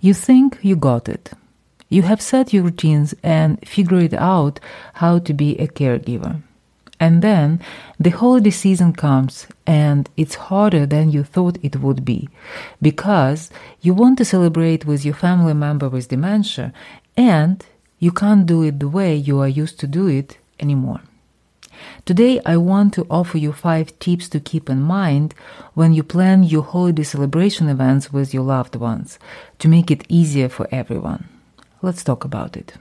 You think you got it. You have set your routines and figured out how to be a caregiver. And then the holiday season comes and it's harder than you thought it would be because you want to celebrate with your family member with dementia and you can't do it the way you are used to do it anymore. Today, I want to offer you five tips to keep in mind when you plan your holiday celebration events with your loved ones to make it easier for everyone. Let's talk about it.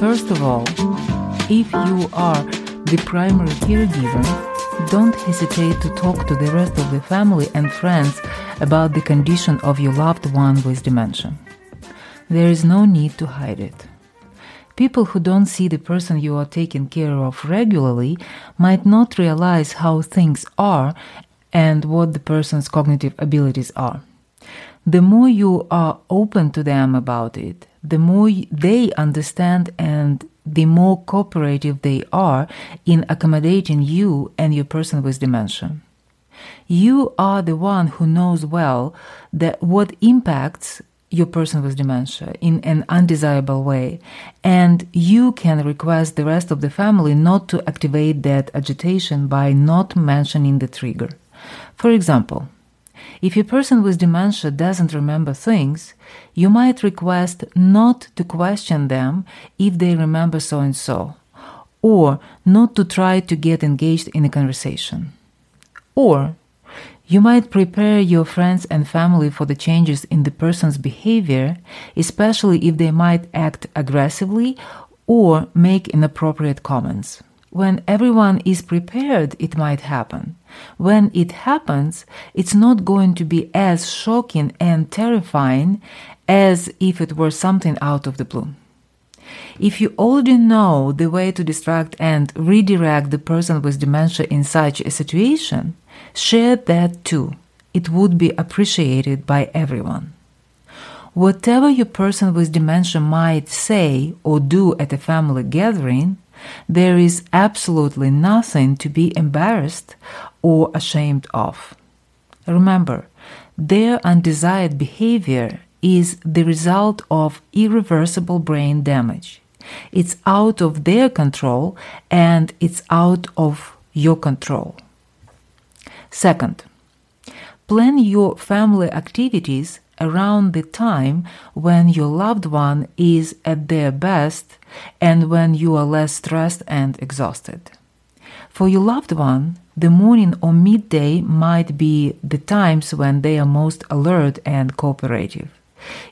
First of all, if you are the primary caregiver, don't hesitate to talk to the rest of the family and friends about the condition of your loved one with dementia. There is no need to hide it. People who don't see the person you are taking care of regularly might not realize how things are and what the person's cognitive abilities are. The more you are open to them about it, the more they understand and the more cooperative they are in accommodating you and your person with dementia. You are the one who knows well that what impacts your person with dementia in an undesirable way, and you can request the rest of the family not to activate that agitation by not mentioning the trigger. For example, if a person with dementia doesn't remember things, you might request not to question them if they remember so and so, or not to try to get engaged in a conversation. Or you might prepare your friends and family for the changes in the person's behavior, especially if they might act aggressively or make inappropriate comments. When everyone is prepared, it might happen. When it happens, it's not going to be as shocking and terrifying as if it were something out of the blue. If you already know the way to distract and redirect the person with dementia in such a situation, share that too. It would be appreciated by everyone. Whatever your person with dementia might say or do at a family gathering, there is absolutely nothing to be embarrassed or ashamed of. Remember, their undesired behavior is the result of irreversible brain damage. It's out of their control and it's out of your control. Second, plan your family activities around the time when your loved one is at their best and when you are less stressed and exhausted. For your loved one, the morning or midday might be the times when they are most alert and cooperative.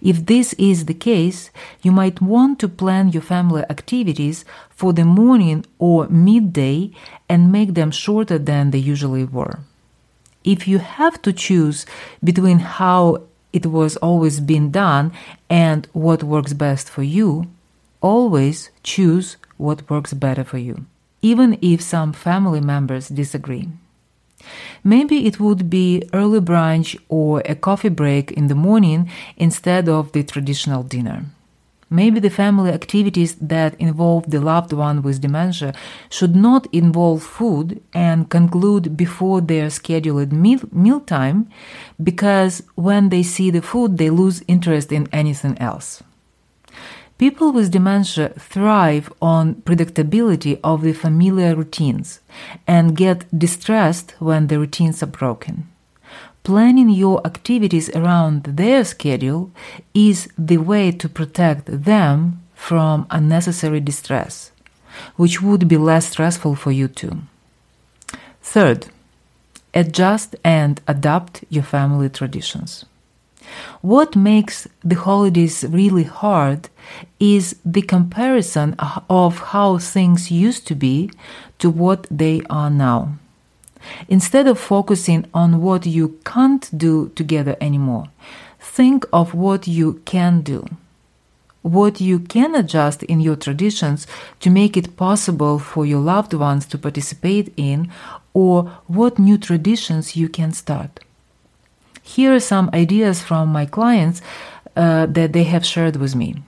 If this is the case, you might want to plan your family activities for the morning or midday and make them shorter than they usually were. If you have to choose between how it was always been done and what works best for you, always choose what works better for you, even if some family members disagree. Maybe it would be early brunch or a coffee break in the morning instead of the traditional dinner. Maybe the family activities that involve the loved one with dementia should not involve food and conclude before their scheduled meal mealtime because when they see the food they lose interest in anything else. People with dementia thrive on predictability of the familiar routines and get distressed when the routines are broken. Planning your activities around their schedule is the way to protect them from unnecessary distress, which would be less stressful for you too. Third, adjust and adapt your family traditions. What makes the holidays really hard is the comparison of how things used to be to what they are now. Instead of focusing on what you can't do together anymore, think of what you can do. What you can adjust in your traditions to make it possible for your loved ones to participate in, or what new traditions you can start. Here are some ideas from my clients uh, that they have shared with me.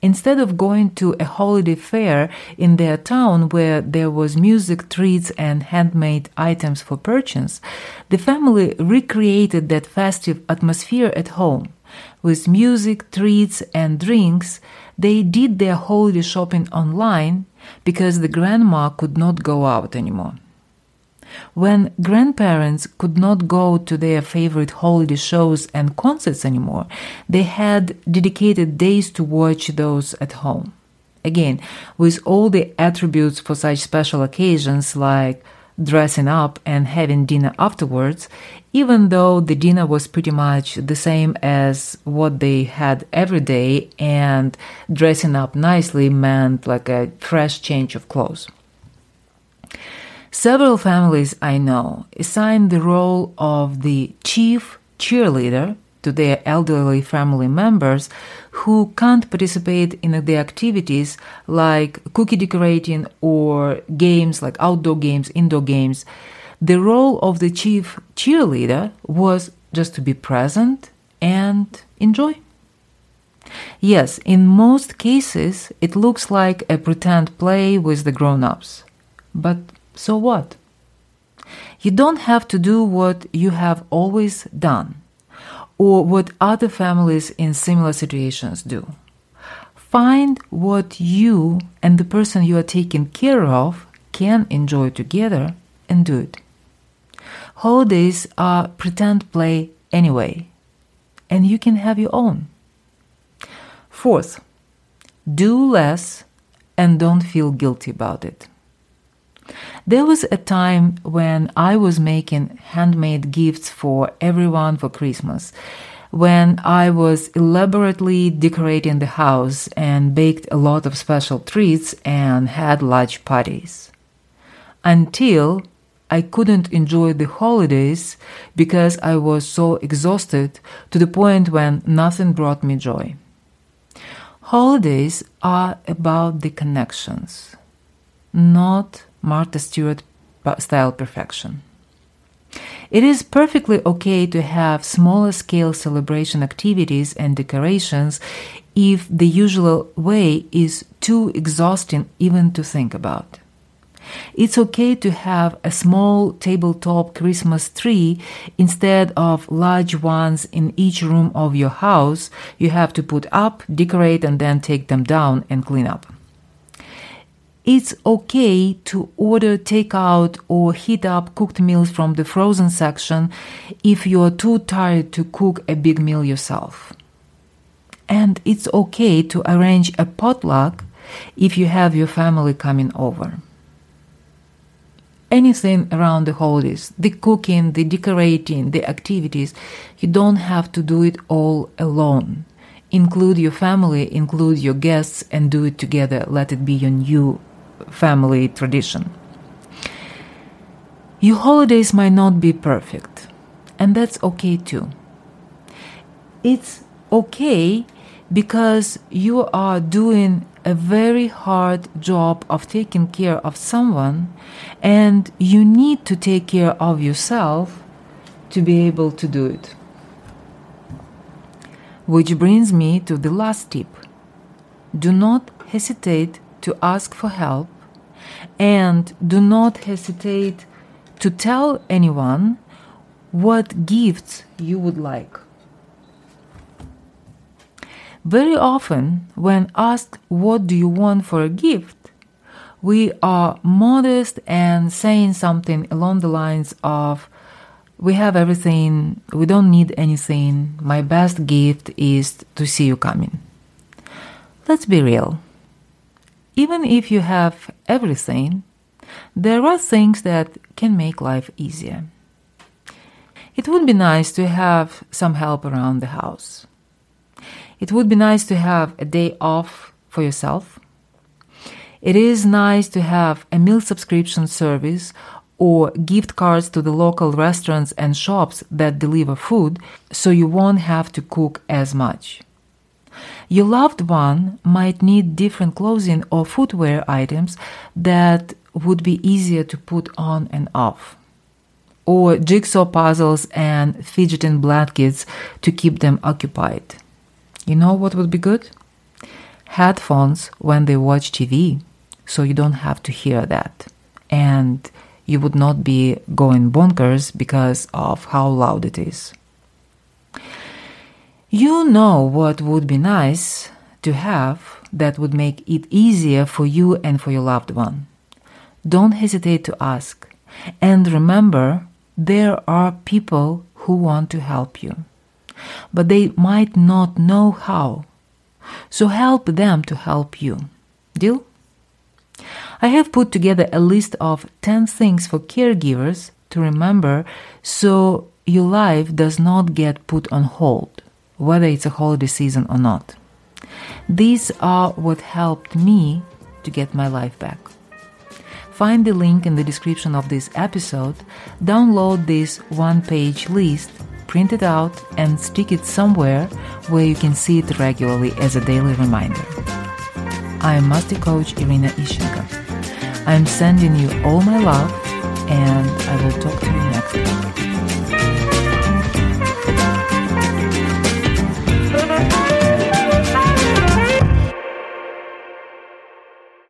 Instead of going to a holiday fair in their town where there was music, treats, and handmade items for purchase, the family recreated that festive atmosphere at home. With music, treats, and drinks, they did their holiday shopping online because the grandma could not go out anymore. When grandparents could not go to their favorite holiday shows and concerts anymore, they had dedicated days to watch those at home. Again, with all the attributes for such special occasions like dressing up and having dinner afterwards, even though the dinner was pretty much the same as what they had every day, and dressing up nicely meant like a fresh change of clothes. Several families I know assign the role of the chief cheerleader to their elderly family members who can't participate in the activities like cookie decorating or games like outdoor games, indoor games. The role of the chief cheerleader was just to be present and enjoy. Yes, in most cases, it looks like a pretend play with the grown ups. But so what? You don't have to do what you have always done or what other families in similar situations do. Find what you and the person you are taking care of can enjoy together and do it. Holidays are pretend play anyway, and you can have your own. Fourth, do less and don't feel guilty about it. There was a time when I was making handmade gifts for everyone for Christmas, when I was elaborately decorating the house and baked a lot of special treats and had large parties. Until I couldn't enjoy the holidays because I was so exhausted to the point when nothing brought me joy. Holidays are about the connections, not Martha Stewart style perfection. It is perfectly okay to have smaller scale celebration activities and decorations if the usual way is too exhausting even to think about. It's okay to have a small tabletop Christmas tree instead of large ones in each room of your house you have to put up, decorate, and then take them down and clean up it's okay to order takeout or heat up cooked meals from the frozen section if you're too tired to cook a big meal yourself. And it's okay to arrange a potluck if you have your family coming over. Anything around the holidays, the cooking, the decorating, the activities, you don't have to do it all alone. Include your family, include your guests, and do it together. Let it be your new family tradition. Your holidays might not be perfect, and that's okay too. It's okay because you are doing a very hard job of taking care of someone, and you need to take care of yourself to be able to do it. Which brings me to the last tip do not hesitate to ask for help and do not hesitate to tell anyone what gifts you would like. Very often, when asked what do you want for a gift, we are modest and saying something along the lines of, We have everything, we don't need anything, my best gift is to see you coming. Let's be real even if you have everything, there are things that can make life easier. It would be nice to have some help around the house. It would be nice to have a day off for yourself. It is nice to have a meal subscription service or gift cards to the local restaurants and shops that deliver food so you won't have to cook as much. Your loved one might need different clothing or footwear items that would be easier to put on and off. Or jigsaw puzzles and fidgeting blankets to keep them occupied. You know what would be good? headphones when they watch TV so you don't have to hear that. And you would not be going bonkers because of how loud it is. You know what would be nice to have that would make it easier for you and for your loved one. Don't hesitate to ask. And remember, there are people who want to help you, but they might not know how. So help them to help you. Deal? I have put together a list of 10 things for caregivers to remember so your life does not get put on hold, whether it's a holiday season or not. These are what helped me to get my life back. Find the link in the description of this episode, download this one page list, print it out, and stick it somewhere where you can see it regularly as a daily reminder. I am Master Coach Irina Ishchenko. I'm sending you all my love, and I will talk to you next week.